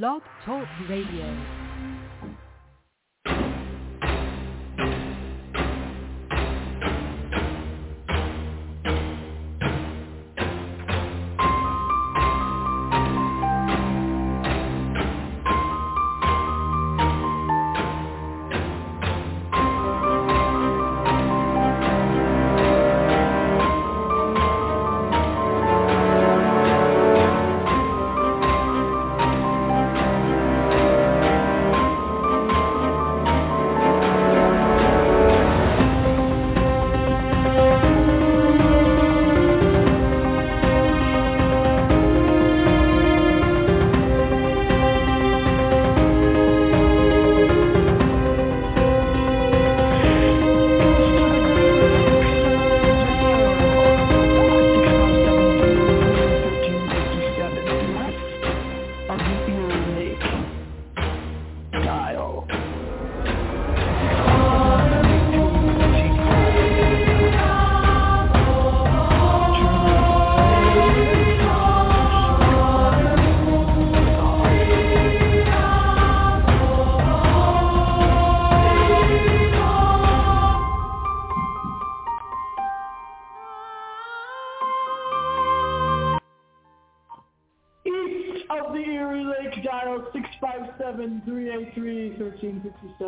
Blog Talk Radio.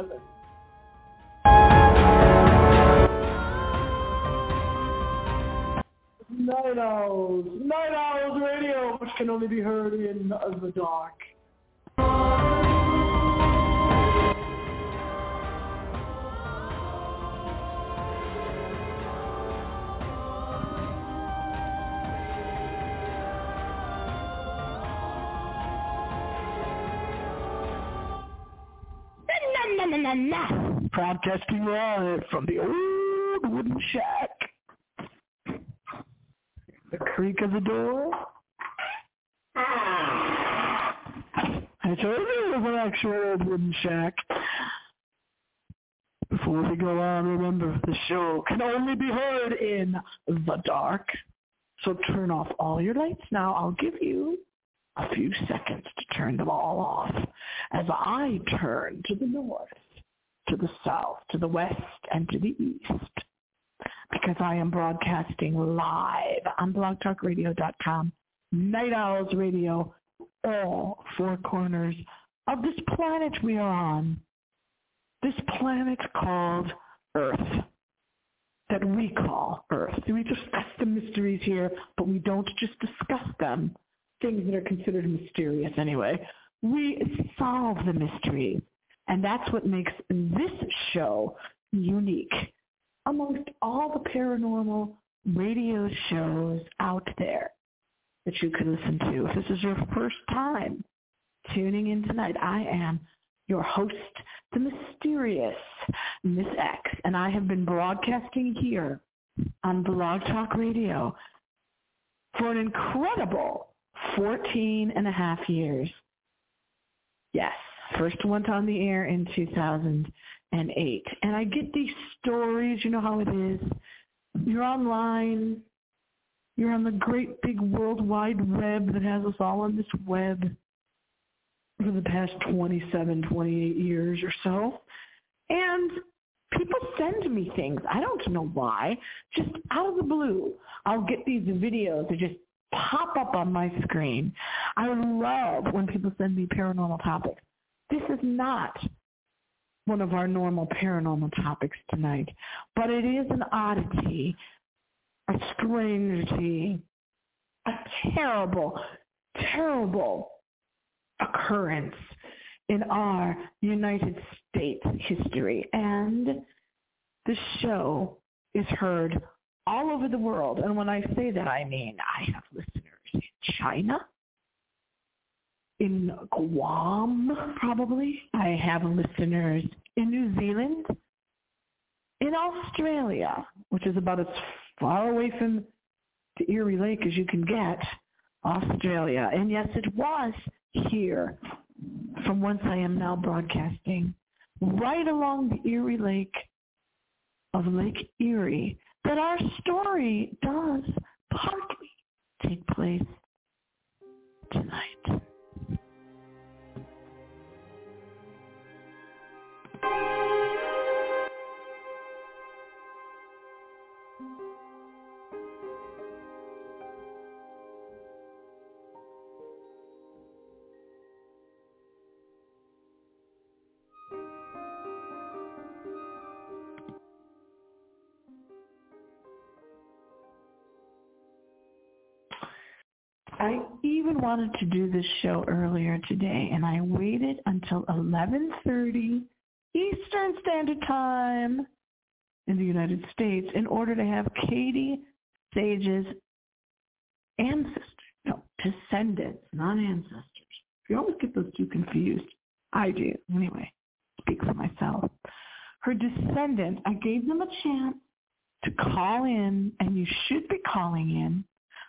657-383-1357. Night Owls, Night Owls Radio, which can only be heard in the dark. Na. Broadcasting live from the old wooden shack. The creak of the door. I told you it was an actual old wooden shack. Before we go on, remember the show can only be heard in the dark. So turn off all your lights now. I'll give you a few seconds to turn them all off as I turn to the north, to the south, to the west, and to the east. Because I am broadcasting live on blogtalkradio.com, Night Owls Radio, all four corners of this planet we are on. This planet called Earth that we call Earth. We discuss the mysteries here, but we don't just discuss them, things that are considered mysterious anyway. We solve the mysteries. And that's what makes this show unique amongst all the paranormal radio shows out there that you can listen to. If this is your first time tuning in tonight, I am your host, the mysterious Miss X, and I have been broadcasting here on Blog Talk Radio for an incredible 14 and a half years. Yes, first went on the air in 2008. And I get these stories, you know how it is. You're online. You're on the great big world wide web that has us all on this web for the past 27, 28 years or so. And people send me things. I don't know why. Just out of the blue, I'll get these videos that just pop up on my screen. I love when people send me paranormal topics. This is not one of our normal paranormal topics tonight, but it is an oddity, a strangity, a terrible, terrible occurrence in our United States history. And the show is heard all over the world. And when I say that, I mean I have listeners in China, in Guam, probably. I have listeners in New Zealand, in Australia, which is about as far away from the Erie Lake as you can get, Australia. And yes, it was here from whence I am now broadcasting, right along the Erie Lake of Lake Erie, that our story does partly take place tonight. Wanted to do this show earlier today, and I waited until 11:30 Eastern Standard Time in the United States in order to have Caty Sage's ancestors, no, descendants, not ancestors. You always get those two confused. I do. Anyway, speak for myself. Her descendants, I gave them a chance to call in, and you should be calling in.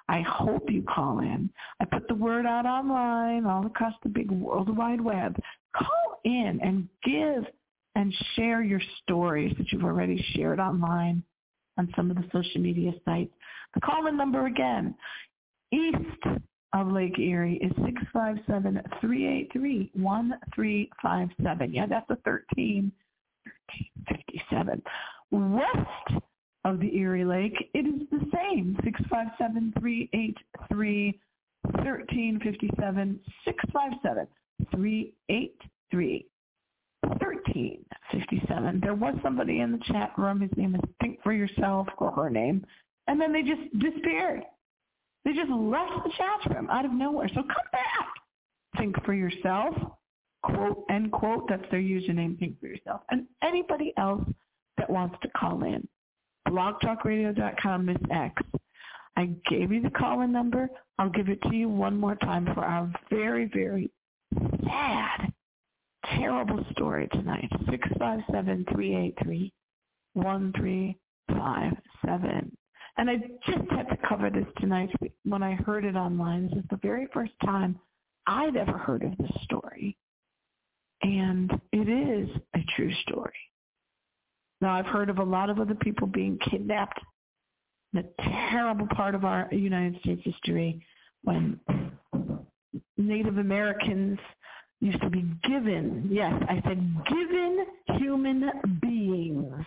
I hope you call in. I put the word out online all across the big world wide web. Call in and give and share your stories that you've already shared online on some of the social media sites. The call-in number again, east of Lake Erie is 657-383-1357. Yeah, that's a 13, 1357. West of the Erie Lake, it is the same, 657-383-1357, 657-383 1357. There was somebody in the chat room. His name is Think for Yourself, or her name. And then they just disappeared. They just left the chat room out of nowhere. So come back. Think for Yourself, quote, end quote. That's their username, Think for Yourself. And anybody else that wants to call in. blogtalkradio.com, Miss X. I gave you the call-in number. I'll give it to you one more time for our very, very sad terrible story tonight. Six five seven three eight three one three five seven. And I just had to cover this tonight when I heard it online. This is the very first time I'd ever heard of this story. And it is a true story. Now I've heard of a lot of other people being kidnapped a terrible part of our United States history when Native Americans used to be given, yes, I said given human beings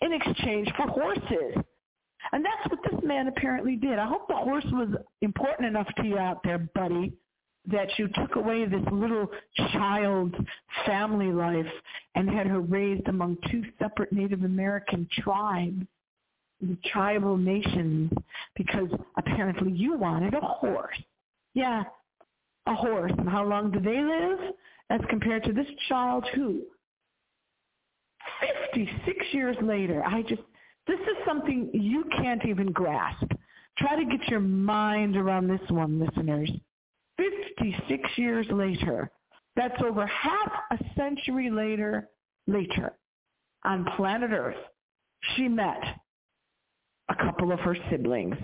in exchange for horses. And that's what this man apparently did. I hope the horse was important enough to you out there, buddy, that you took away this little child's family life and had her raised among two separate Native American tribes, the tribal nations, because apparently you wanted a horse. Yeah, a horse. And how long do they live as compared to this child who 56 years later, I just, this is something you can't even grasp. Try to get your mind around this one, listeners. 56 years later, that's over half a century later, later, on planet Earth, she met a couple of her siblings.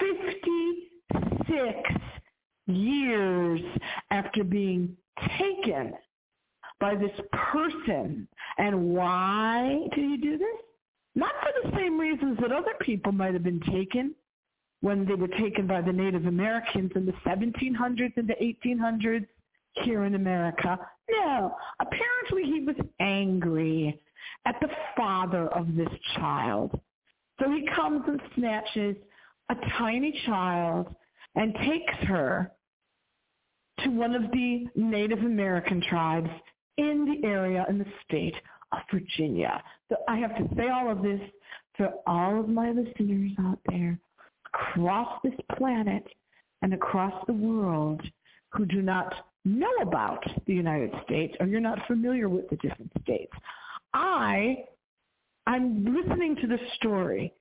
56 years after being taken by this person. And why did he do this? Not for the same reasons that other people might have been taken when they were taken by the Native Americans in the 1700s and the 1800s here in America. No, apparently he was angry at the father of this child. So he comes and snatches a tiny child and takes her to one of the Native American tribes in the area in the state of Virginia. So I have to say all of this for all of my listeners out there across this planet and across the world who do not know about the United States or you're not familiar with the different states. I I'm listening to the story,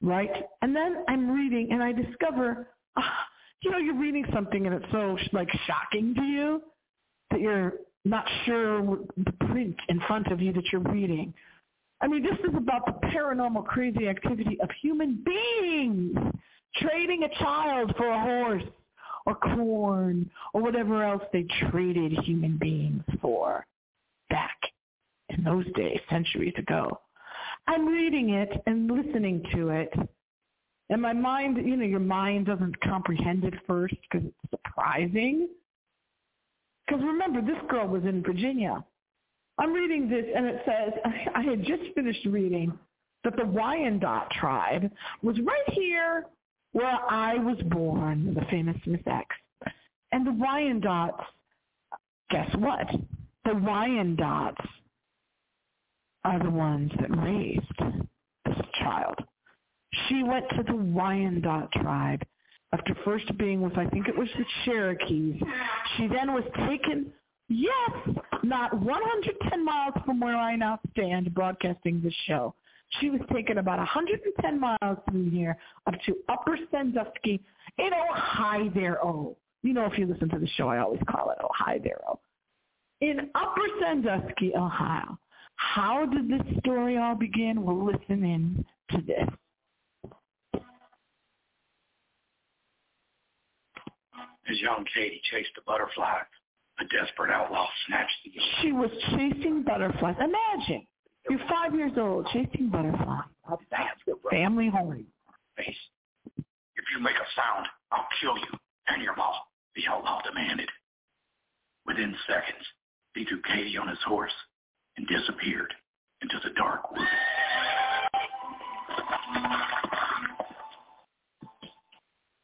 right? And then I'm reading and I discover ah, you know, you're reading something and it's so like shocking to you that you're not sure the print in front of you that you're reading. I mean, this is about the paranormal crazy activity of human beings trading a child for a horse or corn or whatever else they traded human beings for back in those days, centuries ago. I'm reading it and listening to it and my mind, you know, your mind doesn't comprehend it first because it's surprising. Because remember, this girl was in Virginia. I'm reading this and it says, I had just finished reading that the Wyandot tribe was right here where I was born, the famous Miss X. And the Wyandots, guess what? The Wyandots are the ones that raised this child. She went to the Wyandot tribe after first being with, I think it was the Cherokees. She then was taken, yes, not 110 miles from where I now stand broadcasting this show. She was taken about 110 miles from here up to Upper Sandusky in Ohio. There, oh. You know, if you listen to the show, I always call it Ohio. There, oh. In Upper Sandusky, Ohio. How did this story all begin? Well, listen in to this. As young Caty chased the butterflies, a desperate outlaw snatched the She was chasing butterflies. Imagine, you're five years old, chasing butterflies. Family home. face. If you make a sound, I'll kill you and your mom, the outlaw demanded. Within seconds, he threw Caty on his horse and disappeared into the dark woods.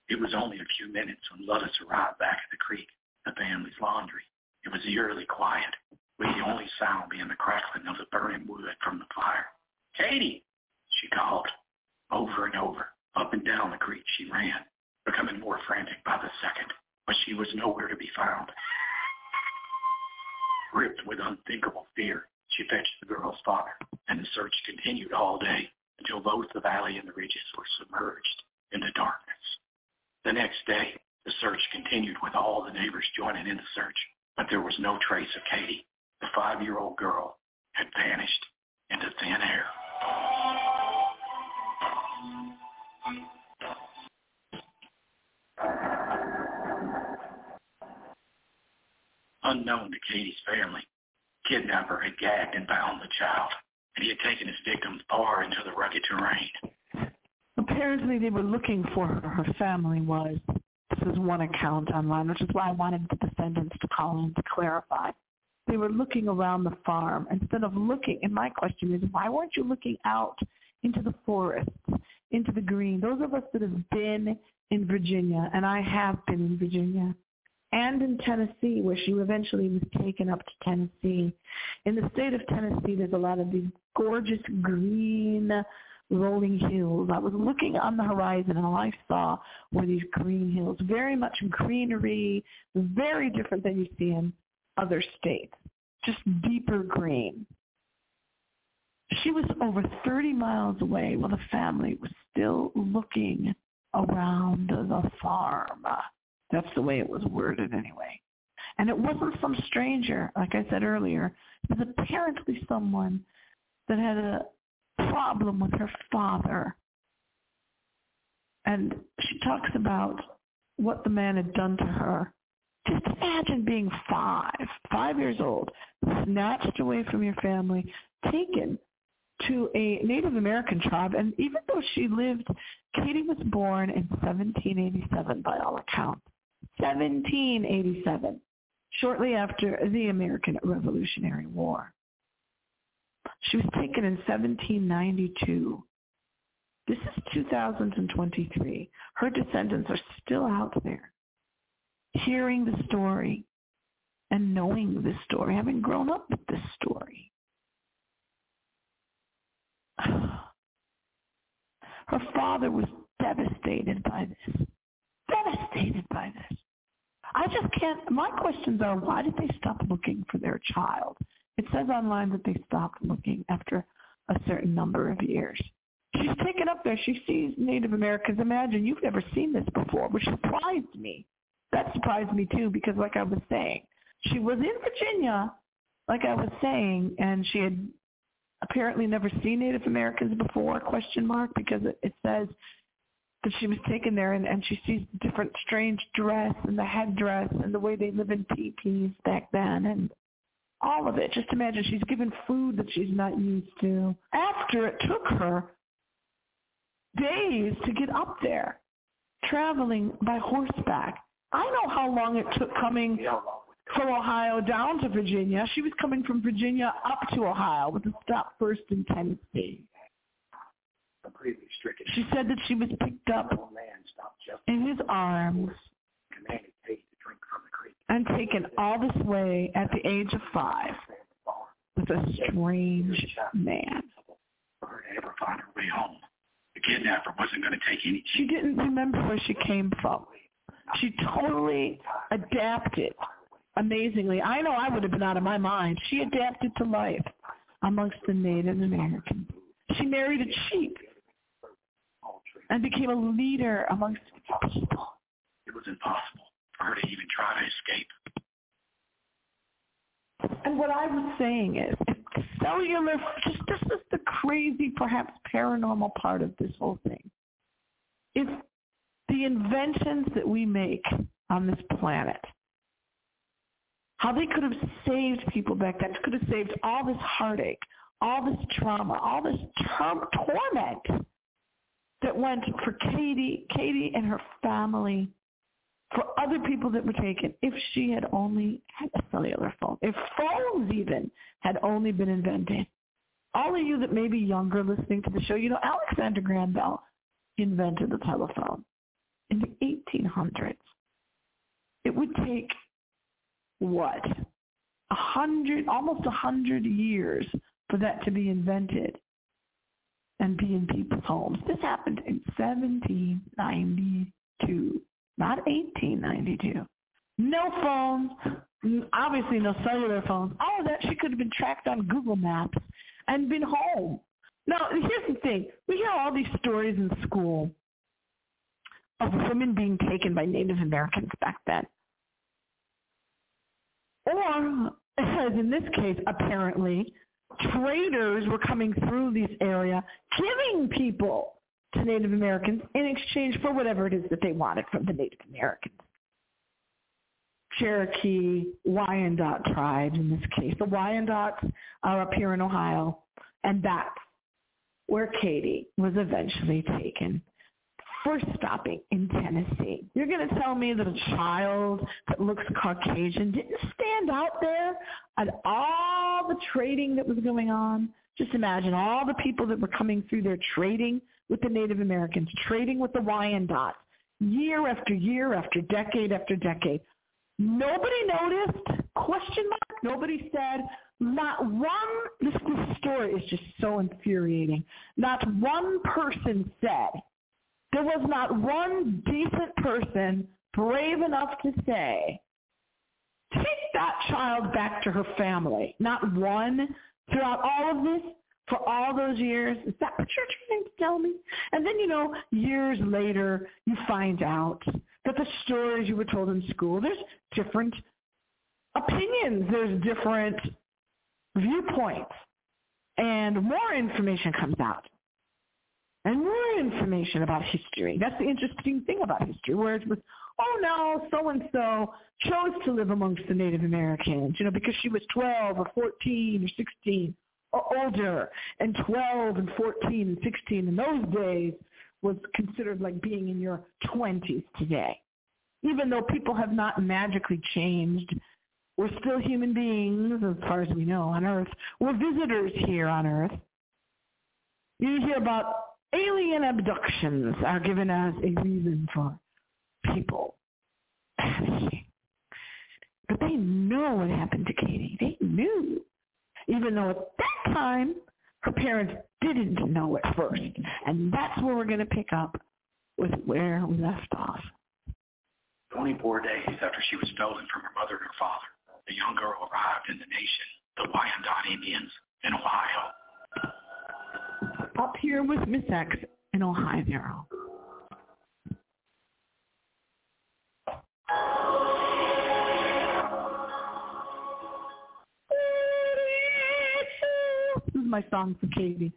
It was only a few minutes when Lotus arrived back at the creek, the family's laundry. It was eerily quiet, with the only sound being the crackling of the burning wood from the fire. Caty, she called. Over and over, up and down the creek she ran, becoming more frantic by the second, but she was nowhere to be found. Gripped with unthinkable fear, she fetched the girl's father, and the search continued all day until both the valley and the ridges were submerged in the darkness. The next day, the search continued with all the neighbors joining in the search, but there was no trace of Caty. The five-year-old girl had vanished into thin air. Unknown to Caty's family, kidnapper had gagged and bound the child, and he had taken his victim far into the rugged terrain. Apparently they were looking for her. Her family was. This is one account online, which is why I wanted the defendants to call in to clarify. They were looking around the farm instead of looking, and my question is, why weren't you looking out into the forests, into the green? Those of us that have been in Virginia, and I have been in Virginia, and in Tennessee, where she eventually was taken up to Tennessee. In the state of Tennessee, there's a lot of these gorgeous green rolling hills. I was looking on the horizon and all I saw were these green hills, very much greenery, very different than you see in other states, just deeper green. She was over 30 miles away while the family was still looking around the farm. That's the way it was worded anyway. And it wasn't some stranger, like I said earlier. It was apparently someone that had a problem with her father. And she talks about what the man had done to her. Just imagine being five, five years old, snatched away from your family, taken to a Native American tribe. And even though she lived, Caty was born in 1787 by all accounts. 1787, shortly after the American Revolutionary War. She was taken in 1792. This is 2023. Her descendants are still out there, hearing the story and knowing this story, having grown up with this story. Her father was devastated by this. Devastated by this. I just can't, my questions are, why did they stop looking for their child? It says online that they stopped looking after a certain number of years. She's taken up there. She sees Native Americans. Imagine you've never seen this before, which surprised me. That surprised me too because like I was saying, she was in Virginia, like I was saying, and she had apparently never seen Native Americans before, question mark, because it, it says that she was taken there and, and she sees different strange dress and the headdress and the way they live in teepees back then and all of it. Just imagine she's given food that she's not used to. After it took her days to get up there, traveling by horseback. I know how long it took coming from Ohio down to Virginia. She was coming from Virginia up to Ohio with a stop first in Tennessee. Completely stricken. She said that she was picked up Old man stopped just in his arms commanded Caty to drink from the creek. and taken all this way at the age of five with a strange man. For her to ever find her way home, the kidnapper wasn't going to take any. She didn't remember where she came from. She totally adapted amazingly. I know I would have been out of my mind. She adapted to life amongst the Native Americans. She married a chief and became a leader amongst the people. It was impossible for her to even try to escape. And what I was saying is, cellular, just this is the crazy, perhaps paranormal part of this whole thing. If the inventions that we make on this planet, how they could have saved people back then, could have saved all this heartache, all this trauma, all this torment that went for Caty, Caty and her family, for other people that were taken, if she had only had a cellular phone, if phones even had only been invented. All of you that may be younger listening to the show, you know Alexander Graham Bell invented the telephone in the 1800s. It would take what a hundred, almost a hundred years for that to be invented and be in people's homes. This happened in 1792, not 1892. No phones, obviously no cellular phones. All of that, she could have been tracked on Google Maps and been home. Now, here's the thing. We hear all these stories in school of women being taken by Native Americans back then. Or, as in this case, apparently, traders were coming through this area giving people to Native Americans in exchange for whatever it is that they wanted from the Native Americans. Cherokee, Wyandot tribes in this case. The Wyandots are up here in Ohio, and that's where Caty was eventually taken for stopping in Tennessee. You're going to tell me that a child that looks Caucasian didn't stand out there at all the trading that was going on? Just imagine all the people that were coming through there trading with the Native Americans, trading with the Wyandots, year after year after decade after decade. Nobody noticed, question mark, nobody said, not one, this, this story is just so infuriating. Not one person said, there was not one decent person brave enough to say, take that child back to her family. Not one throughout all of this, for all those years. Is that what you're trying to tell me? And then, you know, years later, you find out that the stories you were told in school, there's different opinions. There's different viewpoints. And more information comes out and more information about history. That's the interesting thing about history, where it was, oh no, so-and-so chose to live amongst the Native Americans, you know, because she was 12 or 14 or 16 or older, and 12 and 14 and 16 in those days was considered like being in your 20s today. Even though people have not magically changed, we're still human beings as far as we know on Earth. We're visitors here on Earth. You hear about alien abductions are given as a reason for people. But they know what happened to Caty. They knew. Even though at that time, her parents didn't know at first. And that's where we're going to pick up with where we left off. 24 days after she was stolen from her mother and her father, the young girl arrived in the nation, the Wyandot Indians in Ohio up here with Miss X in Ohio. This is my song for Caty.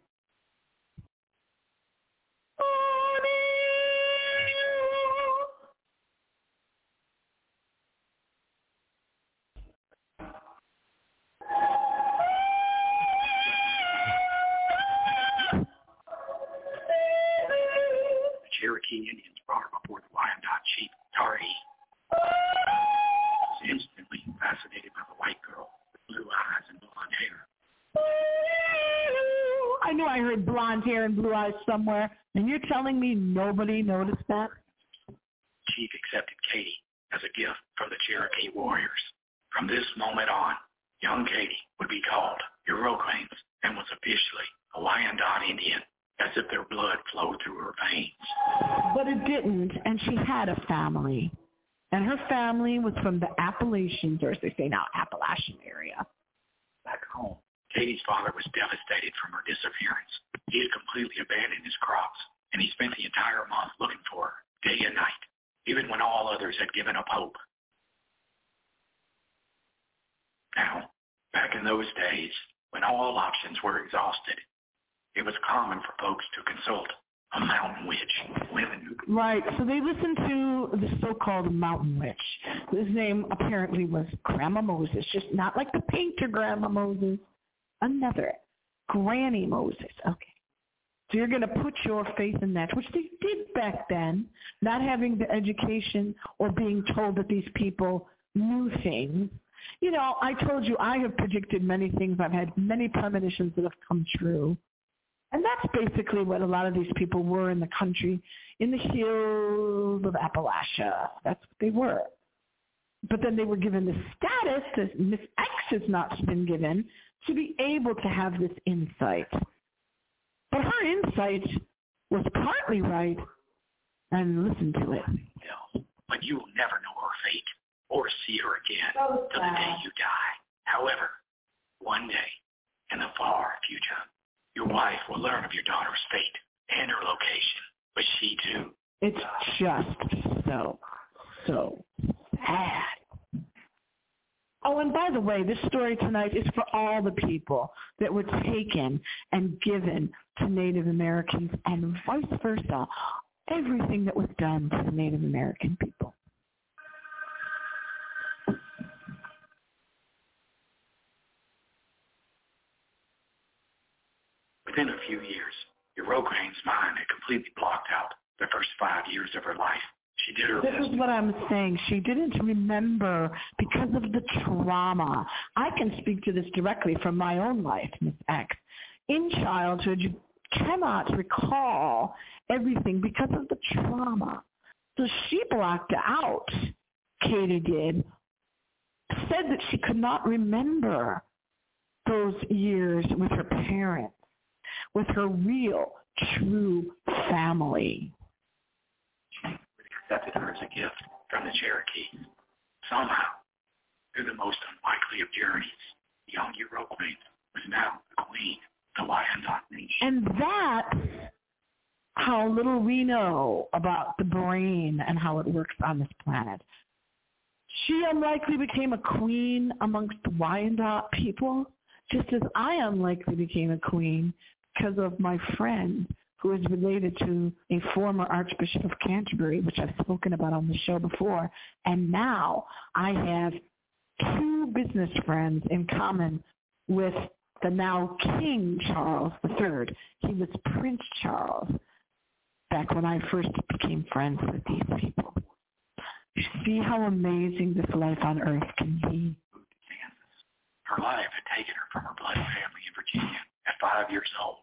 Somewhere, and you're telling me nobody noticed that? Chief accepted Caty as a gift from the Cherokee warriors. From this moment on, young Caty would be called Euroclaims and was officially a Wyandot Indian as if their blood flowed through her veins. But it didn't, and she had a family. And her family was from the Appalachians, or as they say now, Appalachian area. Back home, Caty's father was devastated from her disappearance. He had completely abandoned his crops, and he spent the entire month looking for her, day and night, even when all others had given up hope. Now, back in those days, when all options were exhausted, it was common for folks to consult a mountain witch, women Right. So they listened to the so-called mountain witch. His name apparently was Grandma Moses, just not like the painter Grandma Moses. Another Granny Moses. Okay. So you're going to put your faith in that, which they did back then, not having the education or being told that these people knew things. You know, I told you I have predicted many things. I've had many premonitions that have come true. And that's basically what a lot of these people were in the country, in the hills of Appalachia. That's what they were. But then they were given the status that Miss X has not been given to be able to have this insight. But her insight was partly right, and listen to it. will, but you will never know her fate or see her again till the day you die. However, one day, in the far future, your wife will learn of your daughter's fate and her location, but she too. It's just so, so sad. Oh, and by the way, this story tonight is for all the people that were taken and given to Native Americans and vice versa. Everything that was done to the Native American people. Within a few years, Iroquois's mind had completely blocked out the first five years of her life. She did her This best. is what I'm saying. She didn't remember because of the trauma. I can speak to this directly from my own life, Miss X. In childhood, you cannot recall everything because of the trauma. So she blocked out, Caty did, said that she could not remember those years with her parents, with her real, true family. Accepted her as a gift from the Cherokee. Somehow, through the most unlikely of journeys, the young Iroquois was now the queen of the Wyandot Nation. And that's how little we know about the brain and how it works on this planet. She unlikely became a queen amongst the Wyandot people, just as I unlikely became a queen because of my friend who is related to a former Archbishop of Canterbury, which I've spoken about on the show before. And now I have two business friends in common with the now King Charles III. He was Prince Charles back when I first became friends with these people. You see how amazing this life on earth can be. Her life had taken her from her blood family in Virginia at five years old.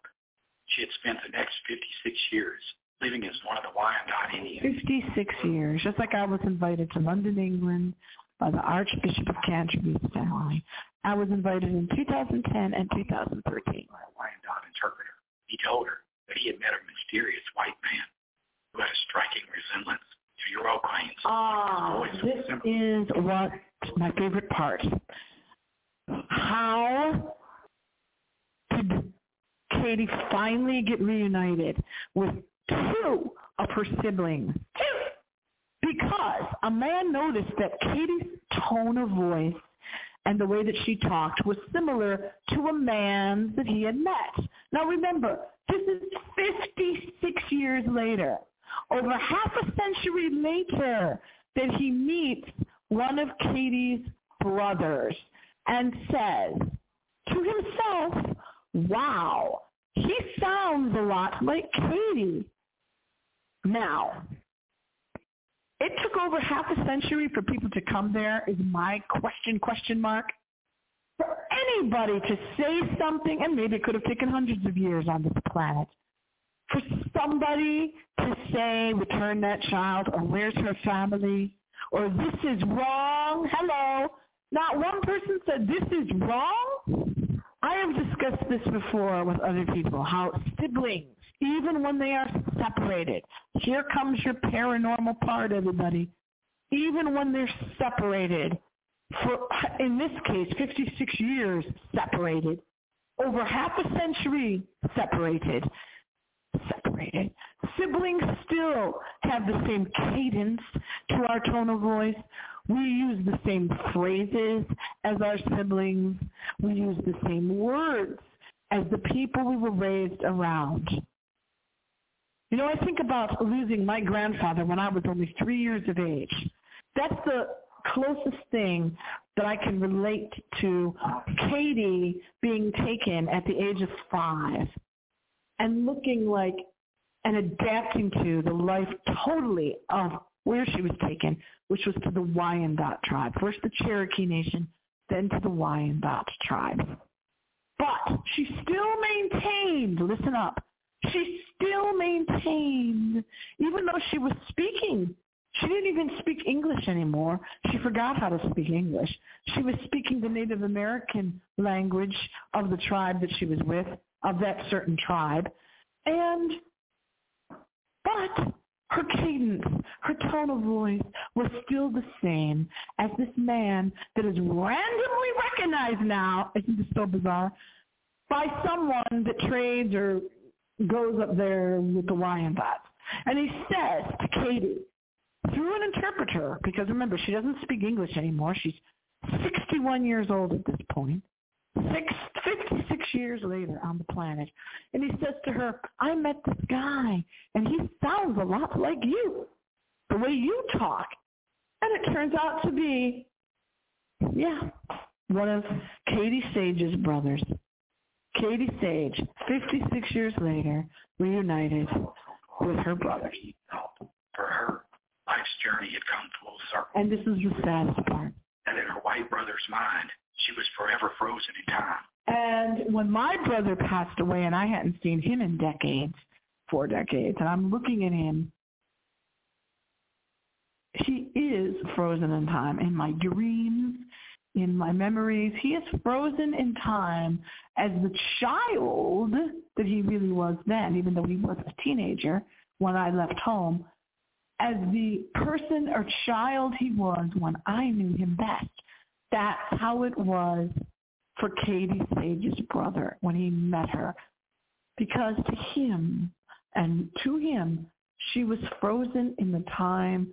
She had spent the next 56 years living as one of the Wyandot Indians. 56 years, just like I was invited to London, England by the Archbishop of Canterbury's family. I was invited in 2010 and 2013. by a Wyandot interpreter. He told her that he had met a mysterious white man who had a striking resemblance to Iroquois. Ah, His voice was this is what my favorite part. How Caty finally get reunited with two of her siblings? Because a man noticed that Caty's tone of voice and the way that she talked was similar to a man that he had met. Now remember, this is 56 years later, over half a century later, that he meets one of Caty's brothers and says to himself, wow, he sounds a lot like Caty. Now, it took over half a century for people to come there is my question, question mark. For anybody to say something, and maybe it could have taken hundreds of years on this planet, for somebody to say, return that child, or where's her family, or this is wrong, hello. Not one person said this is wrong. I have discussed this before with other people, how siblings, even when they are separated, here comes your paranormal part, everybody. Even when they're separated, for, in this case, 56 years separated, over half a century separated, separated. Siblings still have the same cadence to our tone of voice. We use the same phrases as our siblings. We use the same words as the people we were raised around. You know, I think about losing my grandfather when I was only three years of age. That's the closest thing that I can relate to Caty being taken at the age of five and looking like and adapting to the life totally of where she was taken, which was to the Wyandot tribe. First the Cherokee Nation, then to the Wyandot tribe. But she still maintained, listen up, she still maintained, even though she was speaking she didn't even speak English anymore. She forgot how to speak English. She was speaking the Native American language of the tribe that she was with, of that certain tribe. And, but her cadence, her tone of voice was still the same as this man that is randomly recognized now, isn't so bizarre, by someone that trades or goes up there with the Wyandots. And he says to Caty, through an interpreter, because remember, she doesn't speak English anymore. She's 61 years old at this point, six, 56 years later on the planet. And he says to her, I met this guy, and he sounds a lot like you, the way you talk. And it turns out to be, yeah, one of Caty Sage's brothers. Caty Sage, 56 years later, reunited with her brother. For her, life's journey had come full circle. And this is the saddest part. And in her white brother's mind, she was forever frozen in time. And when my brother passed away, and I hadn't seen him in decades, four decades, and I'm looking at him, he is frozen in time. In my dreams, in my memories, he is frozen in time as the child that he really was then, even though he was a teenager when I left home as the person or child he was when I knew him best. That's how it was for Caty Sage's brother when he met her. Because to him and to him, she was frozen in the time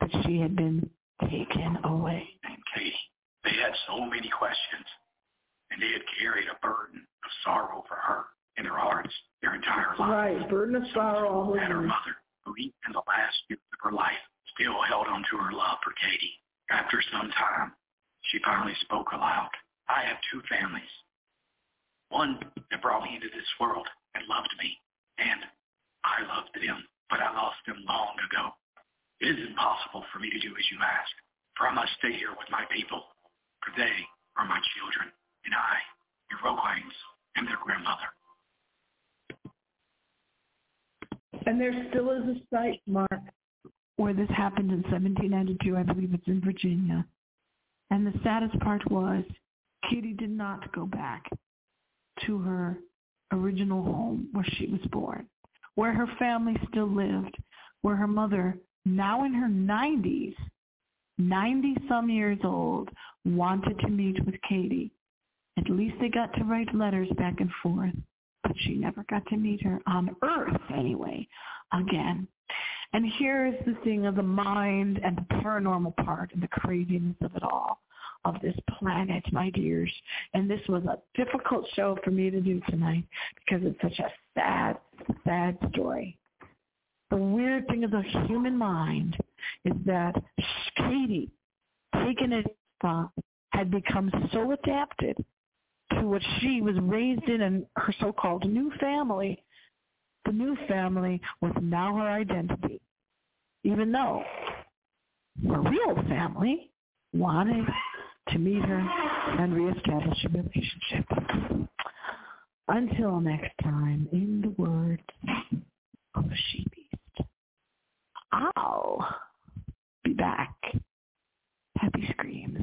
that she had been taken away. And Caty, they had so many questions, and they had carried a burden of sorrow for her in their hearts their entire life. Right, burden of sorrow. And her mother who in the last years of her life still held on to her love for Caty. After some time, she finally spoke aloud. I have two families. One that brought me into this world and loved me, and I loved them, but I lost them long ago. It is impossible for me to do as you ask, for I must stay here with my people, for they are my children, and I, your Iroquois, am their grandmother. And there still is a site, Mark, where this happened in 1792. I believe it's in Virginia. And the saddest part was Kitty did not go back to her original home where she was born, where her family still lived, where her mother, now in her 90s, 90 some years old, wanted to meet with Caty. At least they got to write letters back and forth but she never got to meet her on earth anyway again. And here's the thing of the mind and the paranormal part and the craziness of it all of this planet, my dears. And this was a difficult show for me to do tonight because it's such a sad, sad story. The weird thing of the human mind is that Caty, taken it thought, uh, had become so adapted to what she was raised in and her so-called new family, the new family was now her identity. Even though her real family wanted to meet her and reestablish a relationship. Until next time, in the words of a she beast, I'll be back. Happy screams.